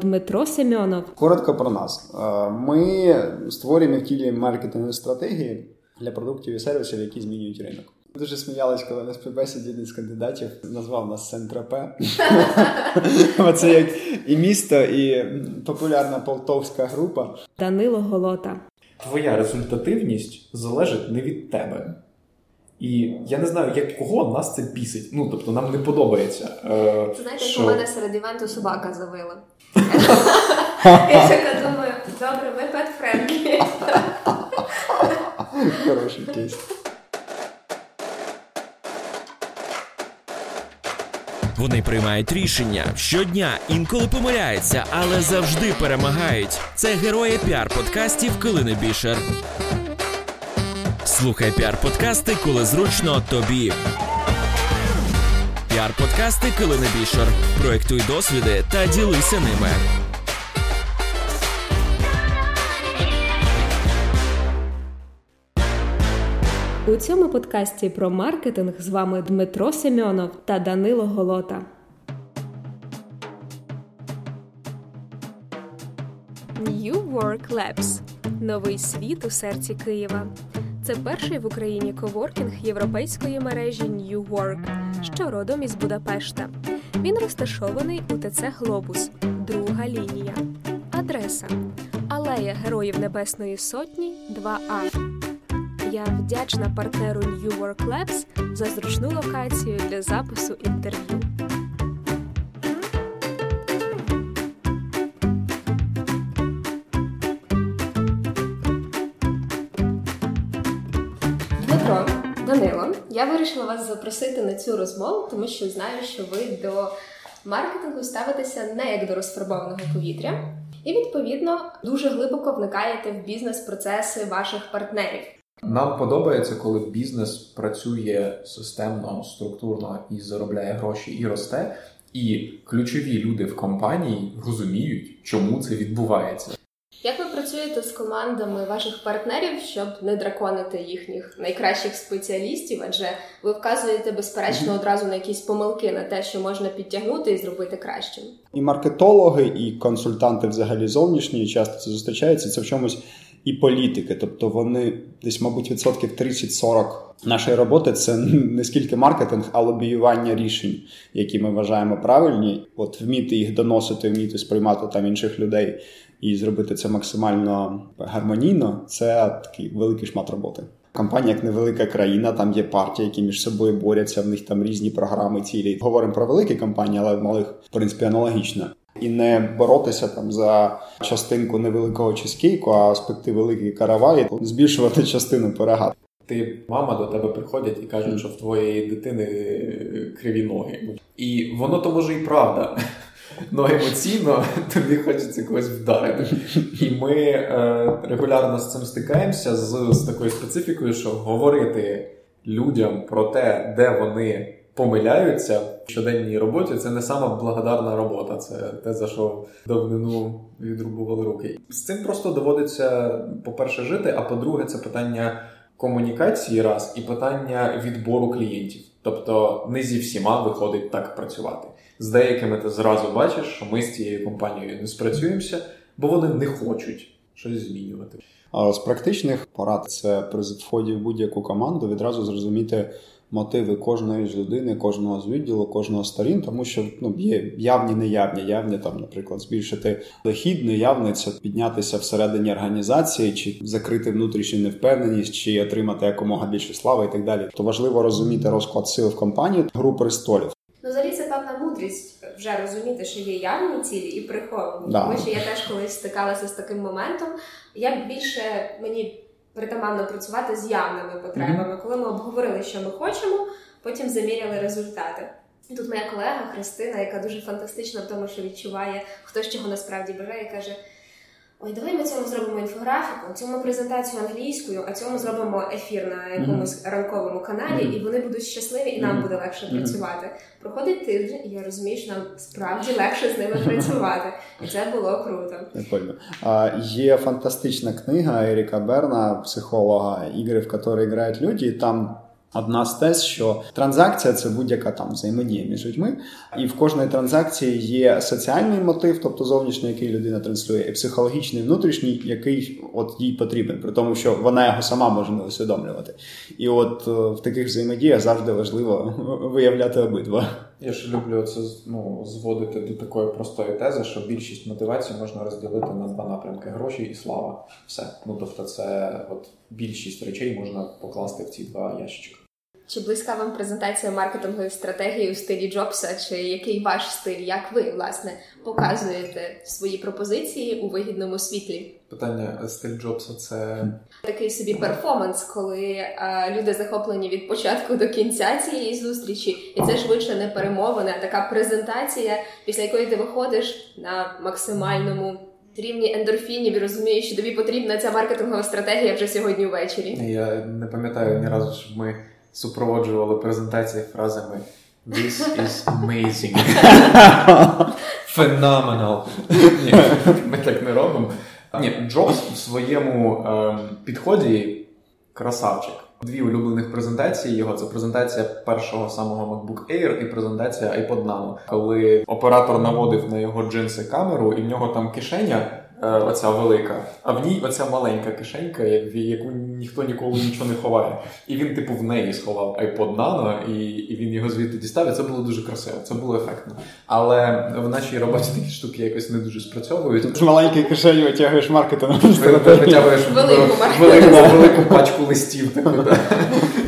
Дмитро Семьонов. Коротко про нас. Е, ми створюємо і втілюємо маркетингові стратегії для продуктів і сервісів, які змінюють ринок. Дуже сміялись, коли на співбесіді один з кандидатів назвав нас Сентропе. Це як і місто, і популярна полтовська група. Данило Голота. Твоя результативність залежить не від тебе. І я не знаю, як кого нас це бісить. Ну, тобто, нам не подобається. Е, Знаєте, що... у мене серед івенту собака завила. Я така думаю, добре, ми pet friendly. Хороший кейс. Вони приймають рішення щодня, інколи помиляються, але завжди перемагають. Це герої піар-подкастів Килини Бішер. Слухай піар-подкасти, коли зручно тобі. Піар-подкасти Килини Бішер. Проектуй досвіди та ділися ними. У цьому подкасті про маркетинг з вами Дмитро Семьонов та Данило Голота. New Work Labs – новий світ у серці Києва. Це перший в Україні коворкінг європейської мережі New Work, що родом із Будапешта. Він розташований у ТЦ Глобус, друга лінія. Адреса Алея Героїв Небесної Сотні 2А. Я вдячна партнеру New Work Labs за зручну локацію для запису інтерв'ю. Я вирішила вас запросити на цю розмову, тому що знаю, що ви до маркетингу ставитеся не як до розфарбованого повітря, і відповідно дуже глибоко вникаєте в бізнес-процеси ваших партнерів. Нам подобається, коли бізнес працює системно, структурно і заробляє гроші і росте, і ключові люди в компанії розуміють, чому це відбувається. Як ви працюєте з командами ваших партнерів, щоб не драконити їхніх найкращих спеціалістів? Адже ви вказуєте безперечно одразу на якісь помилки на те, що можна підтягнути і зробити кращим? І маркетологи, і консультанти, взагалі зовнішні часто це зустрічаються. Це в чомусь і політики. Тобто вони десь, мабуть, відсотків 30-40 нашої роботи це не скільки маркетинг, а лобіювання рішень, які ми вважаємо правильні. От вміти їх доносити, вміти сприймати там інших людей і зробити це максимально гармонійно. Це такий великий шмат роботи. Компанія як невелика країна, там є партії, які між собою борються. В них там різні програми, цілі. Говоримо про великі компанії, але в малих в принципі аналогічно і не боротися там за частинку невеликого чизкейку, а спекти великий каравай, збільшувати частину пирога. Ти мама до тебе приходять і кажуть, що в твоєї дитини криві ноги, і воно то може і правда. Ну емоційно тобі хочеться когось вдарити. І ми е, регулярно з цим стикаємося з, з такою специфікою, що говорити людям про те, де вони помиляються в щоденній роботі. Це не сама благодарна робота, це те, за що давнину відрубували руки. З цим просто доводиться, по-перше, жити. А по-друге, це питання комунікації раз і питання відбору клієнтів. Тобто не зі всіма виходить так працювати. З деякими ти зразу бачиш, що ми з цією компанією не спрацюємося, бо вони не хочуть щось змінювати. А з практичних порад це при вході в будь-яку команду відразу зрозуміти мотиви кожної з людини, кожного з відділу, кожного сторін, тому що ну є явні, неявні, явні там, наприклад, збільшити дохід, неявне це піднятися всередині організації, чи закрити внутрішню невпевненість, чи отримати якомога більше слави і так далі. То важливо розуміти розклад сил в компанії, гру престолів. Ну, взагалі це мудрість вже розуміти, що є явні цілі і приховані. Да. Тому що я теж колись стикалася з таким моментом. Я більше мені притаманно працювати з явними потребами, mm-hmm. коли ми обговорили, що ми хочемо, потім заміряли результати. Тут моя колега Христина, яка дуже фантастична в тому, що відчуває, хто з чого насправді бажає, каже: Ой, давай ми цьому зробимо інфографіку, цьому презентацію англійською, а цьому зробимо ефір на якомусь mm-hmm. ранковому каналі, mm-hmm. і вони будуть щасливі, і нам буде легше працювати. Проходить тиждень, і я розумію, що нам справді легше з ними працювати, і це було круто. Прикольно. А, Є фантастична книга Еріка Берна, психолога, ігри, в які грають люди. і Там Одна з тез, що транзакція це будь-яка там взаємодія між людьми, і в кожної транзакції є соціальний мотив, тобто зовнішній, який людина транслює, і психологічний внутрішній, який от їй потрібен, при тому, що вона його сама може не усвідомлювати. І от е, в таких взаємодіях завжди важливо виявляти обидва. Я ж люблю це ну, зводити до такої простої тези, що більшість мотивацій можна розділити на два напрямки: гроші і слава. Все. Ну тобто, це от більшість речей можна покласти в ці два ящички. Чи близька вам презентація маркетингової стратегії у стилі Джобса, чи який ваш стиль, як ви власне показуєте свої пропозиції у вигідному світлі? Питання стиль Джобса це такий собі перформанс, коли а, люди захоплені від початку до кінця цієї зустрічі, і це швидше не перемовина, а така презентація, після якої ти виходиш на максимальному. Рівні ендорфінів і розумієш, що тобі потрібна ця маркетингова стратегія вже сьогодні ввечері. Я не пам'ятаю ні разу, щоб ми супроводжували презентації фразами This is amazing. Phenomenal. Ні, Ми так не робимо. Ні, Джобс в своєму е, підході красавчик. Дві улюблених презентації його це презентація першого самого MacBook Air і презентація iPod Nano. Коли оператор наводив на його джинси камеру, і в нього там кишеня. Е, оця велика, а в ній оця маленька кишенька, в яку ніхто ніколи нічого не ховає. І він, типу, в неї сховав iPod Nano, і і він його звідти дістав. і Це було дуже красиво, це було ефектно. Але в нашій роботі такі штуки якось не дуже спрацьовують. З маленької кишені витягуєш маркетинг. Витягуєш велику, велику, велику пачку листів таку, да,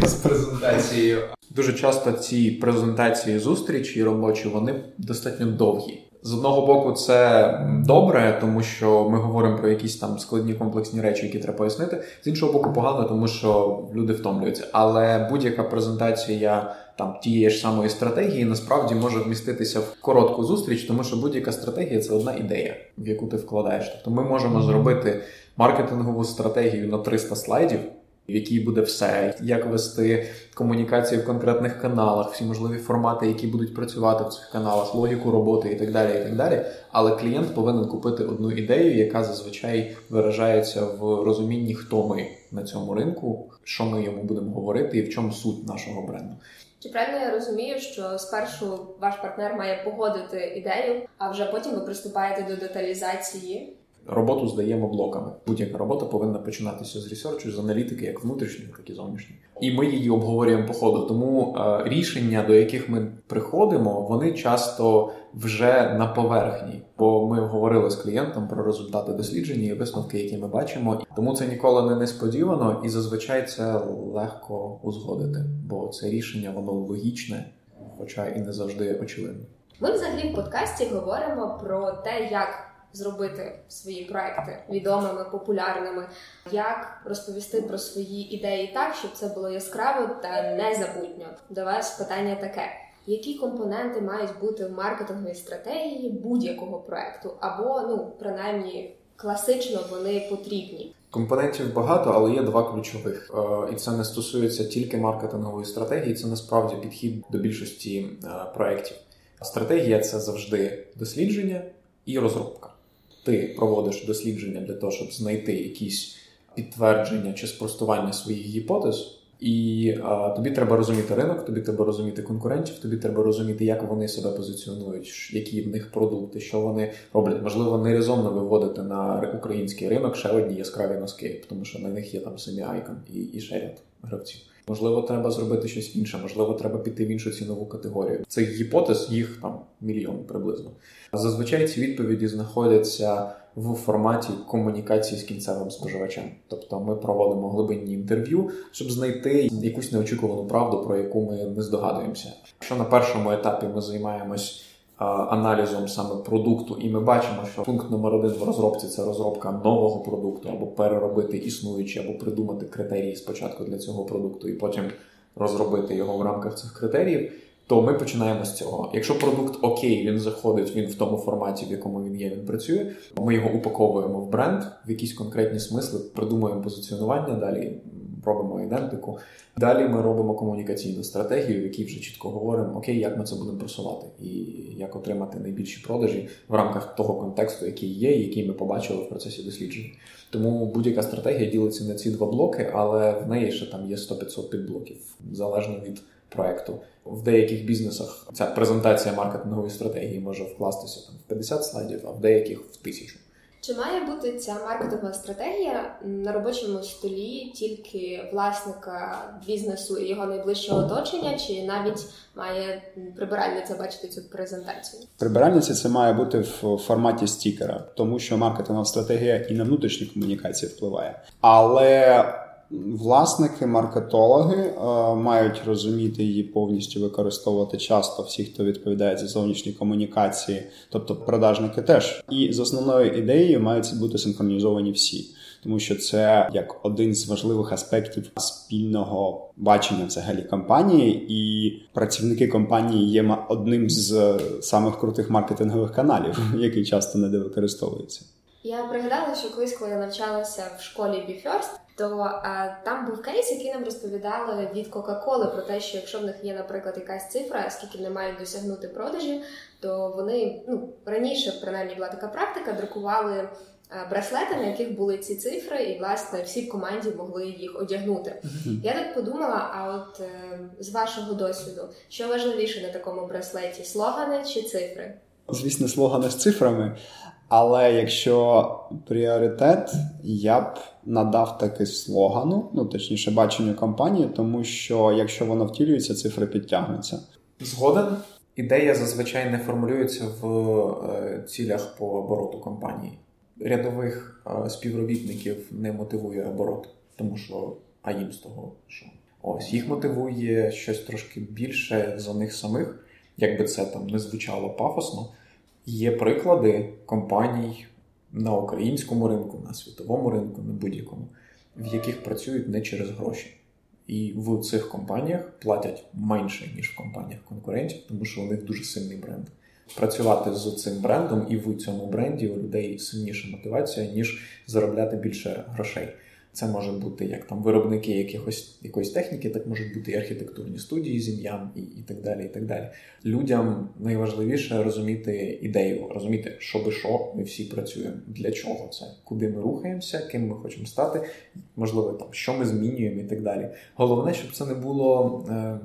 з презентацією. Дуже часто ці презентації зустрічі робочі, вони достатньо довгі. З одного боку, це добре, тому що ми говоримо про якісь там складні комплексні речі, які треба пояснити. З іншого боку, погано, тому що люди втомлюються. Але будь-яка презентація там тієї ж самої стратегії насправді може вміститися в коротку зустріч, тому що будь-яка стратегія це одна ідея, в яку ти вкладаєш. Тобто ми можемо зробити маркетингову стратегію на 300 слайдів в якій буде все, як вести комунікації в конкретних каналах, всі можливі формати, які будуть працювати в цих каналах, логіку роботи і так далі. і так далі. Але клієнт повинен купити одну ідею, яка зазвичай виражається в розумінні, хто ми на цьому ринку, що ми йому будемо говорити, і в чому суть нашого бренду. Чи правильно я розумію, що спершу ваш партнер має погодити ідею, а вже потім ви приступаєте до деталізації? Роботу здаємо блоками. Будь-яка робота повинна починатися з ресерчу, з аналітики, як внутрішньої, так і зовнішньої. І ми її обговорюємо по ходу. Тому е, рішення, до яких ми приходимо, вони часто вже на поверхні. Бо ми говорили з клієнтом про результати дослідження і висновки, які ми бачимо. Тому це ніколи не несподівано, і зазвичай це легко узгодити, бо це рішення воно логічне, хоча і не завжди очевидне. Ми взагалі в подкасті говоримо про те, як зробити свої проекти відомими, популярними, як розповісти про свої ідеї так, щоб це було яскраво та незабутньо. До вас питання таке: які компоненти мають бути в маркетинговій стратегії будь-якого проекту, або ну принаймні класично вони потрібні? Компонентів багато, але є два ключових, е, і це не стосується тільки маркетингової стратегії. Це насправді підхід до більшості е, проєктів. Стратегія це завжди дослідження і розробка ти проводиш дослідження для того, щоб знайти якісь підтвердження чи спростування своїх гіпотез. І а, тобі треба розуміти ринок, тобі треба розуміти конкурентів, тобі треба розуміти, як вони себе позиціонують, які в них продукти, що вони роблять. Можливо, нерезонно виводити на український ринок ще одні яскраві носки, тому що на них є там самі Icon і, і ще ряд гравців. Можливо, треба зробити щось інше, можливо, треба піти в іншу цінову категорію. Цих гіпотез їх там мільйон приблизно. Зазвичай ці відповіді знаходяться в форматі комунікації з кінцевим споживачем. Тобто ми проводимо глибинні інтерв'ю, щоб знайти якусь неочікувану правду, про яку ми не здогадуємося. Якщо на першому етапі ми займаємось аналізом саме продукту, і ми бачимо, що пункт номер один в розробці це розробка нового продукту, або переробити існуючі, або придумати критерії спочатку для цього продукту, і потім розробити його в рамках цих критеріїв. То ми починаємо з цього. Якщо продукт окей, він заходить, він в тому форматі, в якому він є, він працює. Ми його упаковуємо в бренд, в якісь конкретні смисли, придумуємо позиціонування далі робимо ідентику. Далі ми робимо комунікаційну стратегію, в якій вже чітко говоримо, окей, як ми це будемо просувати, і як отримати найбільші продажі в рамках того контексту, який є, який ми побачили в процесі дослідження. Тому будь-яка стратегія ділиться на ці два блоки, але в неї ще там є 100-500 підблоків, залежно від проекту. В деяких бізнесах ця презентація маркетингової стратегії може вкластися там в 50 слайдів, а в деяких в тисячу. Чи має бути ця маркетингова стратегія на робочому столі тільки власника бізнесу і його найближчого оточення, чи навіть має прибиральниця бачити цю презентацію? Прибиральниця це має бути в форматі стікера, тому що маркетингова стратегія і на внутрішні комунікації впливає. Але Власники, маркетологи е, мають розуміти її повністю використовувати часто всі, хто відповідає за зовнішні комунікації, тобто продажники теж. І з основною ідеєю мають бути синхронізовані всі, тому що це як один з важливих аспектів спільного бачення взагалі компанії, і працівники компанії є одним з самих крутих маркетингових каналів, який часто не використовується. Я пригадала, що колись, коли я навчалася в школі BeFirst, то а, там був кейс, який нам розповідали від Кока-Коли про те, що якщо в них є, наприклад, якась цифра, скільки вони мають досягнути продажів, то вони ну раніше принаймні була така практика, друкували. Браслети, на яких були ці цифри, і власне всі в команді могли їх одягнути. Я так подумала: а от е, з вашого досвіду, що важливіше на такому браслеті слогани чи цифри? Звісно, слогани з цифрами, але якщо пріоритет, я б надав таки слогану, ну точніше, баченню компанії, тому що якщо воно втілюється, цифри підтягнуться. Згоден. Ідея зазвичай не формулюється в е, цілях по обороту компанії. Рядових е, співробітників не мотивує оборот, тому що а їм з того, що ось їх мотивує щось трошки більше за них самих, якби це там не звучало пафосно. Є приклади компаній на українському ринку, на світовому ринку, на будь-якому, в яких працюють не через гроші. І в цих компаніях платять менше, ніж в компаніях конкурентів, тому що у них дуже сильний бренд. Працювати з цим брендом і в цьому бренді у людей сильніша мотивація, ніж заробляти більше грошей. Це може бути як там виробники якихось якоїсь техніки, так можуть бути і архітектурні студії з ім'ям і, і так далі. і так далі. Людям найважливіше розуміти ідею, розуміти, що би що ми всі працюємо, для чого це, куди ми рухаємося, ким ми хочемо стати, можливо, там що ми змінюємо і так далі. Головне, щоб це не було. Е,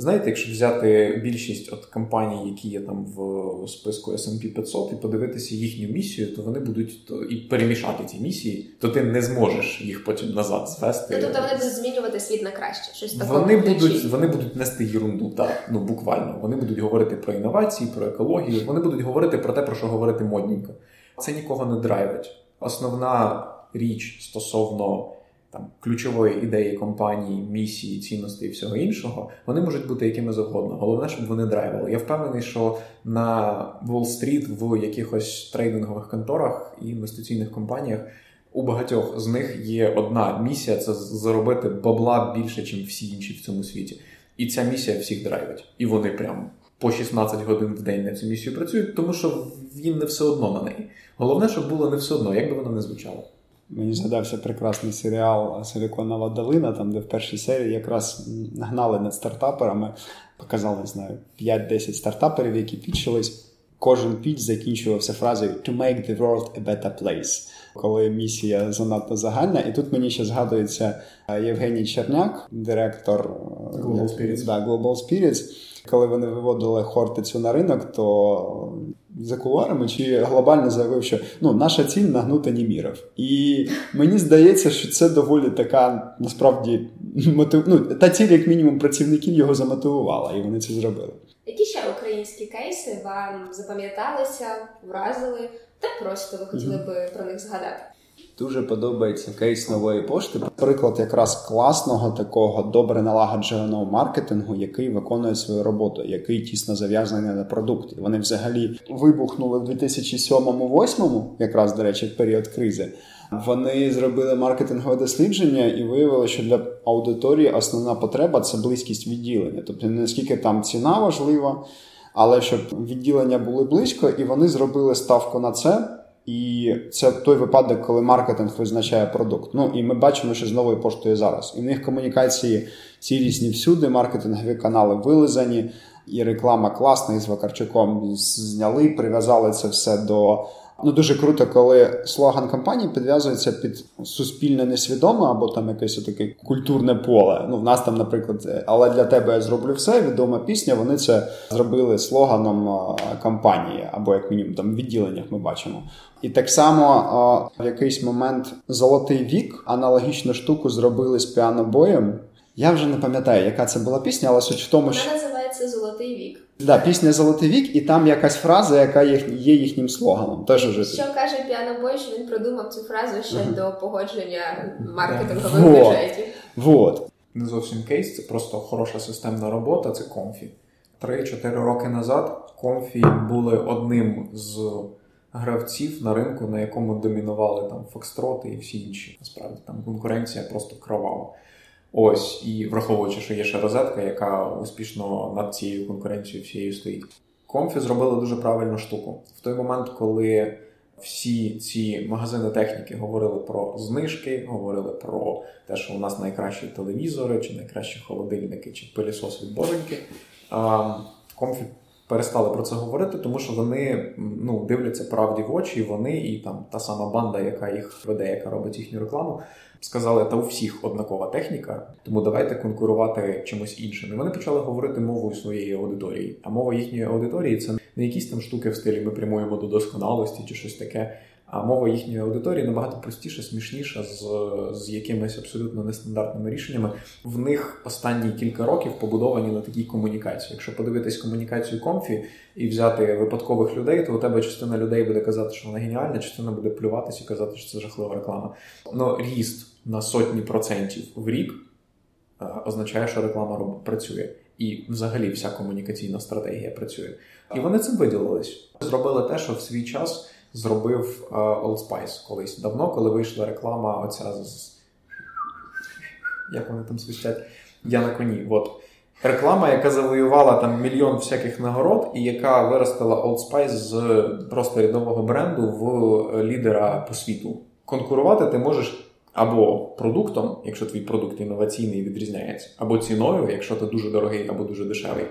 Знаєте, якщо взяти більшість от компаній, які є там в списку S&P 500, і подивитися їхню місію, то вони будуть то і перемішати ці місії, то ти не зможеш їх потім назад звести. Ну, тобто вони будуть змінювати світ на краще. Щось таке. Вони будуть вони будуть нести єрунду, так ну буквально. Вони будуть говорити про інновації, про екологію. Вони будуть говорити про те, про що говорити модненько. Це нікого не драйвить. Основна річ стосовно там ключової ідеї компанії, місії, цінностей і всього іншого, вони можуть бути якими завгодно. Головне, щоб вони драйвили. Я впевнений, що на Уолл-стріт в якихось трейдингових конторах і інвестиційних компаніях. У багатьох з них є одна місія це заробити бабла більше, ніж всі інші в цьому світі. І ця місія всіх драйвить. І вони прям по 16 годин в день на цю місію працюють, тому що їм не все одно на неї. Головне, щоб було не все одно, як би воно не звучало. Мені згадався прекрасний серіал Силіконова долина, там, де в першій серії якраз гнали над стартаперами, показали, не знаю, 5-10 стартаперів, які пічились. Кожен піч закінчувався фразою To make the world a better place, коли місія занадто загальна. І тут мені ще згадується Євгеній Черняк, директор е, Global Spirits. Да, Global Spirits. Коли вони виводили Хортицю на ринок, то за куларами чи глобально заявив, що ну, наша ціль нагнути Німіров. І мені здається, що це доволі така насправді мотив... ну, та ціль, як мінімум, працівників його замотивувала, і вони це зробили. Які ще українські кейси вам запам'яталися, вразили, та просто ви хотіли би про них згадати? Дуже подобається кейс нової пошти. Приклад якраз класного такого добре налагодженого маркетингу, який виконує свою роботу, який тісно зав'язаний на продукти. Вони взагалі вибухнули в 2007-2008, якраз до речі, в період кризи. Вони зробили маркетингове дослідження і виявили, що для аудиторії основна потреба це близькість відділення, тобто не наскільки там ціна важлива, але щоб відділення були близько, і вони зробили ставку на це І це той випадок, коли маркетинг визначає продукт. Ну і ми бачимо, що з новою поштою зараз. І в них комунікації цілісні всюди, маркетингові канали вилизані, і реклама класна, із Вакарчуком зняли, прив'язали це все до Ну дуже круто, коли слоган компанії підв'язується під суспільне несвідоме або там якесь таке культурне поле. Ну в нас там, наприклад, але для тебе я зроблю все. Відома пісня. Вони це зробили слоганом компанії, або як мінімум там в відділеннях ми бачимо. І так само в якийсь момент золотий вік аналогічну штуку зробили з піанобоєм. Я вже не пам'ятаю, яка це була пісня, але суть в тому, що Вона називається Золотий вік. Да, пісня Золотий вік, і там якась фраза, яка є їхнім слоганом. Теж уже. Що каже Піанобой, що він продумав цю фразу ще uh-huh. до погодження маркетингових вот. бюджетів. Вот. Не зовсім кейс, це просто хороша системна робота, це комфі. Три-чотири роки назад комфі були одним з гравців на ринку, на якому домінували там Фокстроти і всі інші. Насправді там конкуренція просто кровава. Ось, і враховуючи, що є ще розетка, яка успішно над цією конкуренцією всією стоїть. Комфі зробили дуже правильну штуку. В той момент, коли всі ці магазини техніки говорили про знижки, говорили про те, що у нас найкращі телевізори, чи найкращі холодильники, чи пилосос від боженьки, комфі перестали про це говорити, тому що вони ну, дивляться правді в очі, вони і там та сама банда, яка їх веде, яка робить їхню рекламу сказали, та у всіх однакова техніка, тому давайте конкурувати чимось іншим. І Вони почали говорити мовою своєї аудиторії. А мова їхньої аудиторії це не якісь там штуки в стилі ми прямуємо до досконалості чи щось таке. А мова їхньої аудиторії набагато простіша, смішніша, з з якимись абсолютно нестандартними рішеннями. В них останні кілька років побудовані на такій комунікації. Якщо подивитись комунікацію комфі і взяти випадкових людей, то у тебе частина людей буде казати, що вона геніальна, частина буде плюватися і казати, що це жахлива реклама. Ну ріст на сотні процентів в рік е, означає, що реклама працює. І взагалі вся комунікаційна стратегія працює. І вони цим виділились. Зробили те, що в свій час зробив е, Old Spice колись давно, коли вийшла реклама. Оця з як вони там свищать? Я на коні. От. Реклама, яка завоювала там мільйон всяких нагород, і яка виростила Old Spice з просто рядового бренду в лідера по світу. Конкурувати ти можеш або продуктом, якщо твій продукт інноваційний відрізняється, або ціною, якщо ти дуже дорогий або дуже дешевий,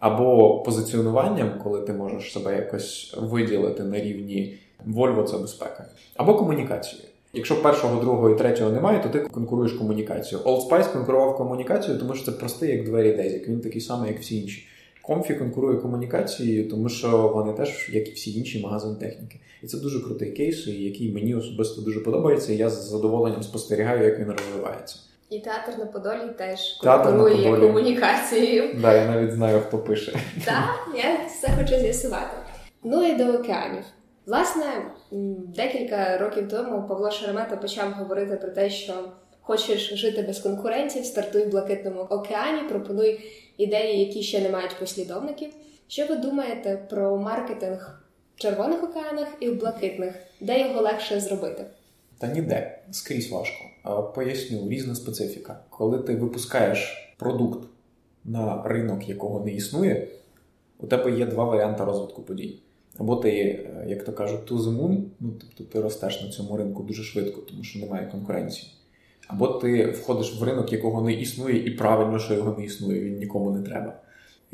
або позиціонуванням, коли ти можеш себе якось виділити на рівні Volvo це безпека, або комунікацією. Якщо першого, другого і третього немає, то ти конкуруєш комунікацією. Old Spice конкурував комунікацію, тому що це простий, як двері дезік. Він такий самий, як всі інші. Комфі конкурує комунікацією, тому що вони теж, як і всі інші магазини техніки. І це дуже крутий кейс, який мені особисто дуже подобається. і Я з задоволенням спостерігаю, як він розвивається. І театр на Подолі теж конкурує комунікацією. Да, я навіть знаю, хто пише. Так, я все хочу з'ясувати. Ну і до океанів. Власне, декілька років тому Павло Шеремета почав говорити про те, що хочеш жити без конкурентів, стартуй в блакитному океані, пропонуй ідеї, які ще не мають послідовників. Що ви думаєте про маркетинг в червоних океанах і в блакитних, де його легше зробити? Та ніде скрізь важко. Поясню, різна специфіка. Коли ти випускаєш продукт на ринок, якого не існує, у тебе є два варіанти розвитку подій. Або ти, е, як то кажуть, to the moon, ну тобто ти ростеш на цьому ринку дуже швидко, тому що немає конкуренції. Або ти входиш в ринок, якого не існує, і правильно, що його не існує, він нікому не треба.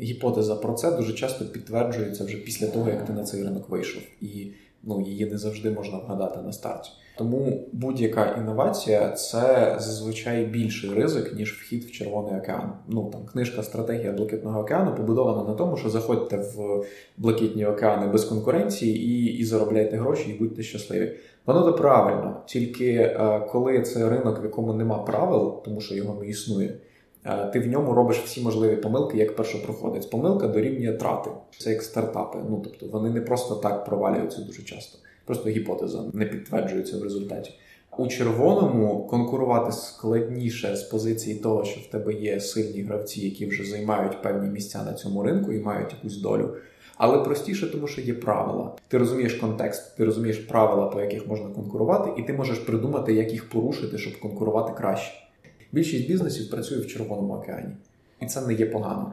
Гіпотеза про це дуже часто підтверджується вже після того, як ти на цей ринок вийшов, і ну, її не завжди можна вгадати на старті. Тому будь-яка інновація це зазвичай більший ризик, ніж вхід в Червоний океан. Ну там книжка Стратегія Блакитного океану побудована на тому, що заходьте в блакитні океани без конкуренції і і заробляйте гроші, і будьте щасливі. Воно то правильно, тільки е, коли це ринок, в якому нема правил, тому що його не існує. Е, ти в ньому робиш всі можливі помилки як першопроходець. Помилка дорівнює трати. Це як стартапи. Ну тобто вони не просто так провалюються дуже часто. Просто гіпотеза не підтверджується в результаті. У червоному конкурувати складніше з позиції того, що в тебе є сильні гравці, які вже займають певні місця на цьому ринку і мають якусь долю. Але простіше, тому що є правила. Ти розумієш контекст, ти розумієш правила, по яких можна конкурувати, і ти можеш придумати, як їх порушити, щоб конкурувати краще. Більшість бізнесів працює в Червоному океані, і це не є погано,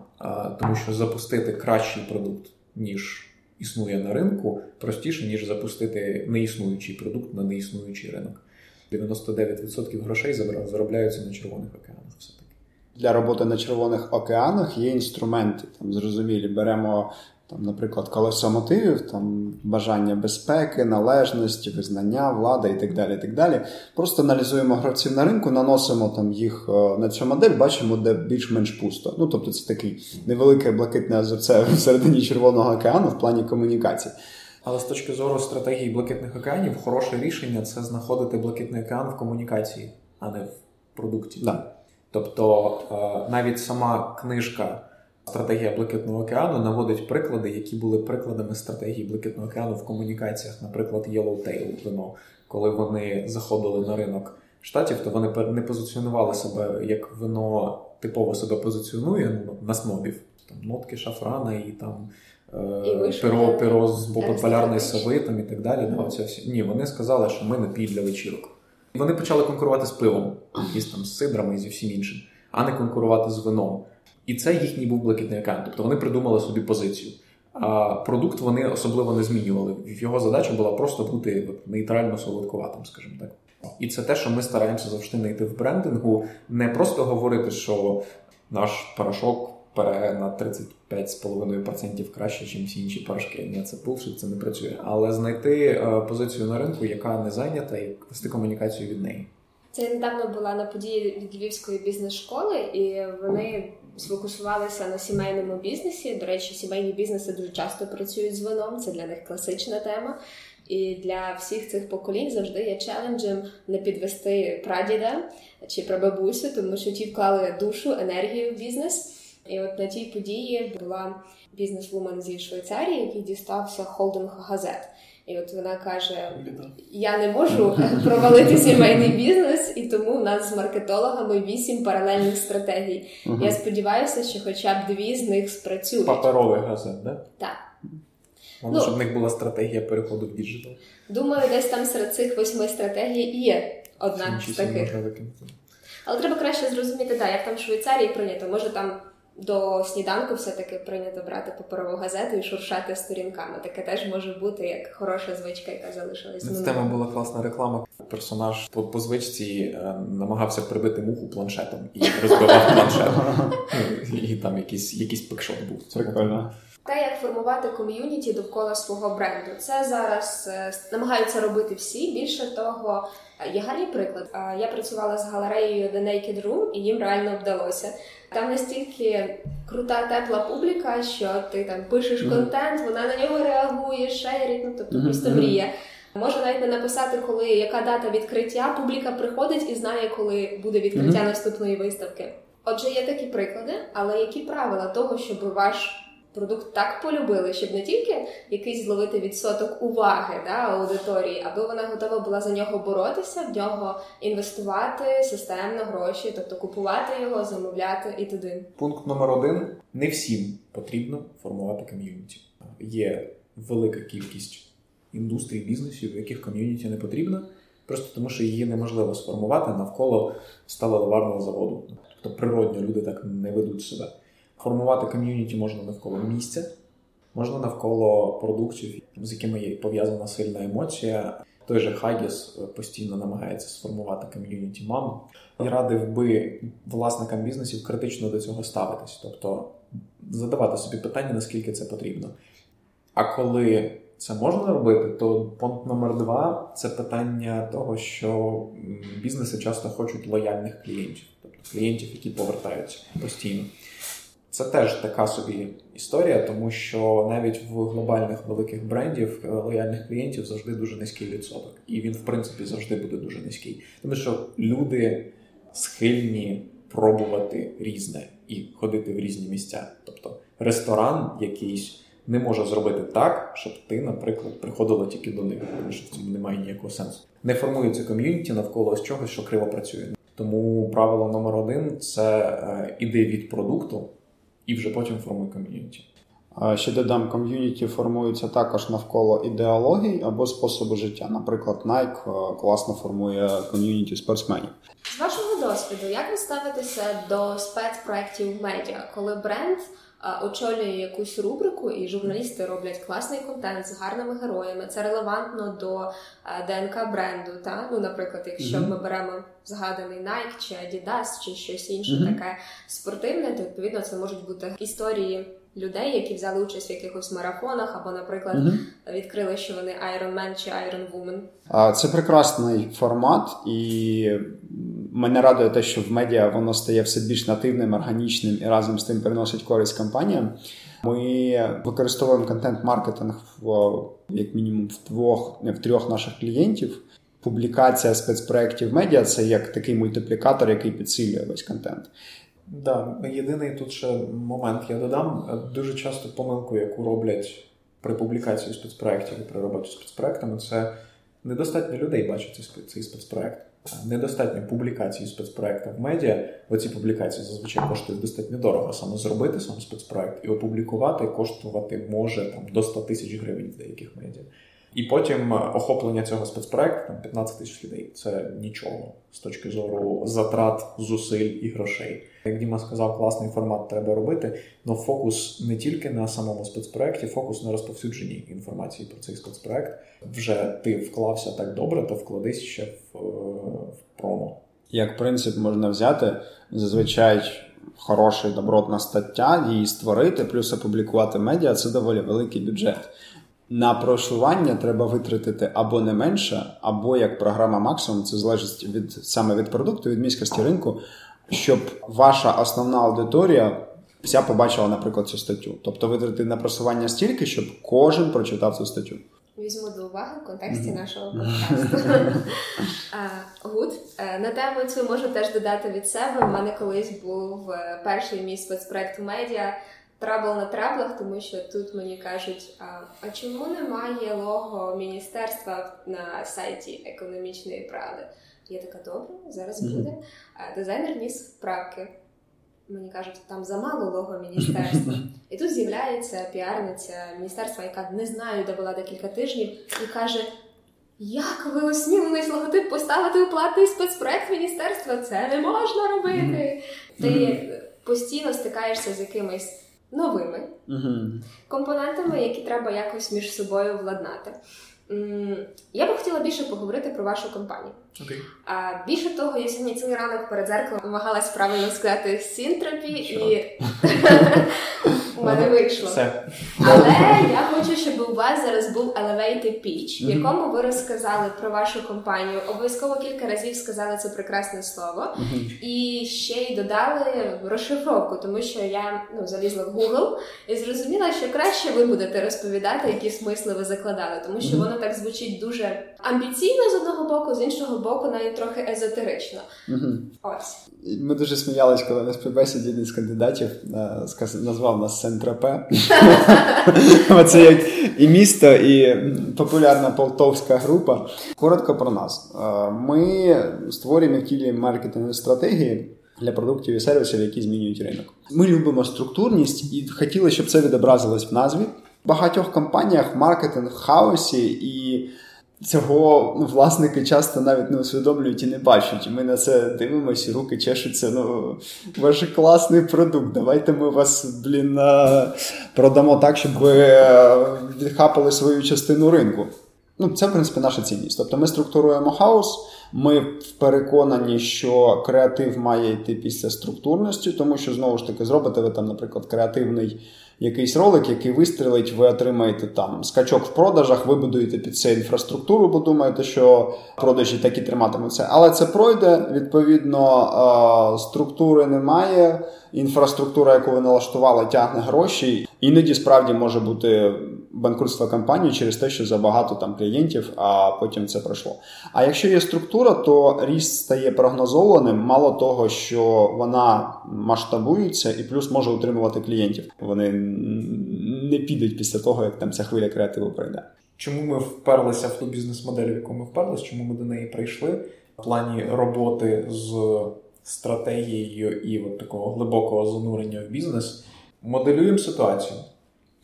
тому що запустити кращий продукт ніж існує на ринку, простіше, ніж запустити неіснуючий продукт на неіснуючий ринок. 99% грошей заробляються на червоних океанах. Все таки для роботи на червоних океанах є інструменти. Там зрозумілі, беремо там, наприклад, колесо мотивів, там бажання безпеки, належності, визнання, влада і так далі. так далі. Просто аналізуємо гравців на ринку, наносимо там їх е, на цю модель, бачимо, де більш-менш пусто. Ну тобто, це такий невелике блакитне озерце всередині Червоного океану в плані комунікації. Але з точки зору стратегії блакитних океанів, хороше рішення це знаходити блакитний океан в комунікації, а не в продукті. Да. Тобто е, навіть сама книжка. Стратегія Блакитного океану наводить приклади, які були прикладами стратегії Блакитного океану в комунікаціях, наприклад, Yellowtail вино. Коли вони заходили на ринок штатів, то вони не позиціонували себе як вино типово себе позиціонує ну, на снобів. Там нотки шафрана і там е, перо, перо з полярної сови там і так далі. Да, оце всі. Ні, вони сказали, що ми напій для вечірок. І вони почали конкурувати з пивом, із там з сидрами і зі всім іншим, а не конкурувати з вином. І це їхній був блакитний океан. Тобто вони придумали собі позицію. А продукт вони особливо не змінювали. Його задача була просто бути нейтрально солодкуватим, скажімо так. І це те, що ми стараємося завжди знайти в брендингу, не просто говорити, що наш порошок пере на 35,5% краще, ніж всі інші порошки. Ні, це булшит, це не працює. Але знайти е, позицію на ринку, яка не зайнята, і вести комунікацію від неї. Це я недавно була на події від Львівської бізнес-школи, і вони сфокусувалися на сімейному бізнесі. До речі, сімейні бізнеси дуже часто працюють з вином. Це для них класична тема. І для всіх цих поколінь завжди є челенджем не підвести прадіда чи прабабусю, тому що ті вклали душу, енергію в бізнес. І от на тій події була бізнес-вумен зі Швейцарії, який дістався холдинг газет. І от вона каже: Я не можу провалити сімейний бізнес, і тому в нас з маркетологами вісім паралельних стратегій. Я сподіваюся, що хоча б дві з них спрацюють. Паперовий газет, да? так? Може, ну, щоб в них була стратегія переходу в діджитал? Думаю, десь там серед цих восьми стратегій є одна з таких. Але треба краще зрозуміти, да, як там в Швейцарії прийнято. Може там до сніданку все-таки прийнято брати паперову газету і шуршати сторінками. Таке теж може бути як хороша звичка, яка залишилась. З тема була класна реклама. Персонаж по, по звичці е, намагався прибити муху планшетом і розбивав планшет. І там якийсь якийсь пикшот був. Прикольно. Те, як формувати ком'юніті довкола свого бренду, це зараз е, намагаються робити всі. Більше того, є гарний приклад. Я працювала з галереєю The Naked Room, і їм реально вдалося. Там настільки крута тепла публіка, що ти там пишеш mm-hmm. контент, вона на нього реагує, шерить, ну тобто mm-hmm. просто мрія. Можна навіть не написати, коли яка дата відкриття. Публіка приходить і знає, коли буде відкриття mm-hmm. наступної виставки. Отже, є такі приклади, але які правила того, щоб ваш продукт так полюбили, щоб не тільки якийсь зловити відсоток уваги да, аудиторії, аби вона готова була за нього боротися, в нього інвестувати системно гроші, тобто купувати його, замовляти і туди. Пункт номер один: не всім потрібно формувати ком'юніті. Є велика кількість індустрій бізнесів, в яких ком'юніті не потрібно. Просто тому, що її неможливо сформувати навколо сталеливарного заводу. Тобто природньо люди так не ведуть себе. Формувати ком'юніті можна навколо місця, можна навколо продуктів, з якими є пов'язана сильна емоція. Той же Хагіс е, постійно намагається сформувати ком'юніті мам. Я радив би власникам бізнесів критично до цього ставитись, тобто задавати собі питання, наскільки це потрібно. А коли це можна робити, то пункт номер два це питання того, що бізнеси часто хочуть лояльних клієнтів, тобто клієнтів, які повертаються постійно. Це теж така собі історія, тому що навіть в глобальних великих брендів е, лояльних клієнтів завжди дуже низький відсоток, і він, в принципі, завжди буде дуже низький. Тому що люди схильні пробувати різне і ходити в різні місця. Тобто ресторан якийсь не може зробити так, щоб ти, наприклад, приходила тільки до них, тому що в цьому немає ніякого сенсу. Не формується ком'юніті навколо чогось, що криво працює. Тому правило номер один це е, іди від продукту і вже потім формує ком'юніті. Ще додам, ком'юніті формується також навколо ідеології або способу життя. Наприклад, Nike е, класно формує ком'юніті спортсменів. З вашого досвіду, як ви ставитеся до спецпроєктів медіа, коли бренд очолює якусь рубрику, і журналісти роблять класний контент з гарними героями. Це релевантно до ДНК бренду. Та? Ну, наприклад, якщо mm-hmm. ми беремо згаданий Nike чи Adidas, чи щось інше mm-hmm. таке спортивне, то відповідно це можуть бути історії людей, які взяли участь в якихось марафонах, або, наприклад, mm-hmm. відкрили, що вони Iron Man чи Iron Woman. Це прекрасний формат, і мене радує те, що в медіа воно стає все більш нативним, органічним і разом з тим приносить користь компаніям. Ми використовуємо контент-маркетинг в як мінімум в двох, в трьох наших клієнтів. Публікація спецпроєктів медіа це як такий мультиплікатор, який підсилює весь контент. Да, єдиний тут ще момент я додам. Дуже часто помилку, яку роблять при публікації спецпроєктів і при роботі спецпроектами, це недостатньо людей бачить цей спецпроект. Недостатньо публікації спецпроекту в медіа. Оці публікації зазвичай коштують достатньо дорого. Саме зробити сам спецпроект і опублікувати коштувати може там до 100 тисяч гривень в деяких медіа. І потім охоплення цього спецпроекту там 15 тисяч людей. Це нічого з точки зору затрат, зусиль і грошей. Як Діма сказав, класний формат треба робити, але фокус не тільки на самому спецпроекті, фокус на розповсюдженні інформації про цей спецпроект. Вже ти вклався так добре, то вкладись ще в, в промо. Як принцип можна взяти зазвичай. Хороша добротна стаття, її створити, плюс опублікувати медіа це доволі великий бюджет. На просування треба витратити або не менше, або як програма максимум, це залежить від саме від продукту, від міськості ринку, щоб ваша основна аудиторія вся побачила, наприклад, цю статтю. Тобто витратити на просування стільки, щоб кожен прочитав цю статтю. Візьму до уваги в контексті mm-hmm. нашого подкасту. Good. Е, на тему цю можу теж додати від себе. У мене колись був е, перший мій спецпроект медіа trouble на trouble ах, тому що тут мені кажуть: а, а чому немає лого міністерства на сайті економічної правди? Я така добре, зараз буде. А дизайнер ніс вправки. Мені кажуть, там замало лого міністерства. І тут з'являється піарниця міністерства, яка не знаю, де була декілька тижнів, і каже: Як ви осмілились логотип поставити у платний спецпроект міністерства? Це не можна робити. Ти постійно стикаєшся з якимись новими компонентами, які треба якось між собою владнати. Я би хотіла більше поговорити про вашу компанію. Okay. А більше того, я сьогодні цілий ранок перед зеркалом намагалась правильно сказати синтропі, і у мене вийшло. Все. Але я хочу, щоб у вас зараз був elevated pitch, в якому ви розказали про вашу компанію. Обов'язково кілька разів сказали це прекрасне слово, і ще й додали розшифровку, тому що я ну, залізла в Google і зрозуміла, що краще ви будете розповідати, які смисли ви закладали, тому що воно так звучить дуже амбіційно з одного боку, з іншого боку, навіть трохи езотерично. Ось ми дуже сміялись, коли на співбесіді один з кандидатів е, назвав нас Сентропе. Це як і місто, і популярна полтовська група. Коротко про нас. Е, ми створюємо і втілюємо маркетингові стратегії. Для продуктів і сервісів, які змінюють ринок. Ми любимо структурність і хотіли, щоб це відобразилось в назві. В багатьох компаніях маркетинг в хаосі і Цього власники часто навіть не усвідомлюють і не бачать. Ми на це дивимося, руки чешуться. Ну, ваш класний продукт. Давайте ми вас, блін, продамо так, щоб ви е, відхапали свою частину ринку. Ну, Це, в принципі, наша цінність. Тобто ми структуруємо хаос, ми переконані, що креатив має йти після структурності, тому що, знову ж таки, зробите ви там, наприклад, креативний якийсь ролик, який вистрілить, ви отримаєте там скачок в продажах, ви будуєте під це інфраструктуру, бо думаєте, що продажі так і триматимуться. Але це пройде, відповідно, структури немає. Інфраструктура, яку ви налаштували, тягне гроші. Іноді справді може бути банкрутство компанії через те, що забагато там клієнтів, а потім це пройшло. А якщо є структура, то ріст стає прогнозованим. Мало того, що вона масштабується і плюс може утримувати клієнтів. Вони не підуть після того, як там ця хвиля креативу пройде. Чому ми вперлися в ту бізнес-модель, в яку ми вперлися, чому ми до неї прийшли в плані роботи з стратегією і от такого глибокого занурення в бізнес? Моделюємо ситуацію.